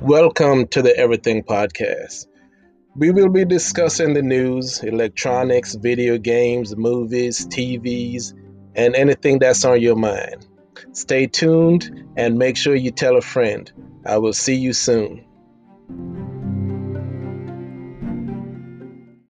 Welcome to the Everything Podcast. We will be discussing the news, electronics, video games, movies, TVs, and anything that's on your mind. Stay tuned and make sure you tell a friend. I will see you soon.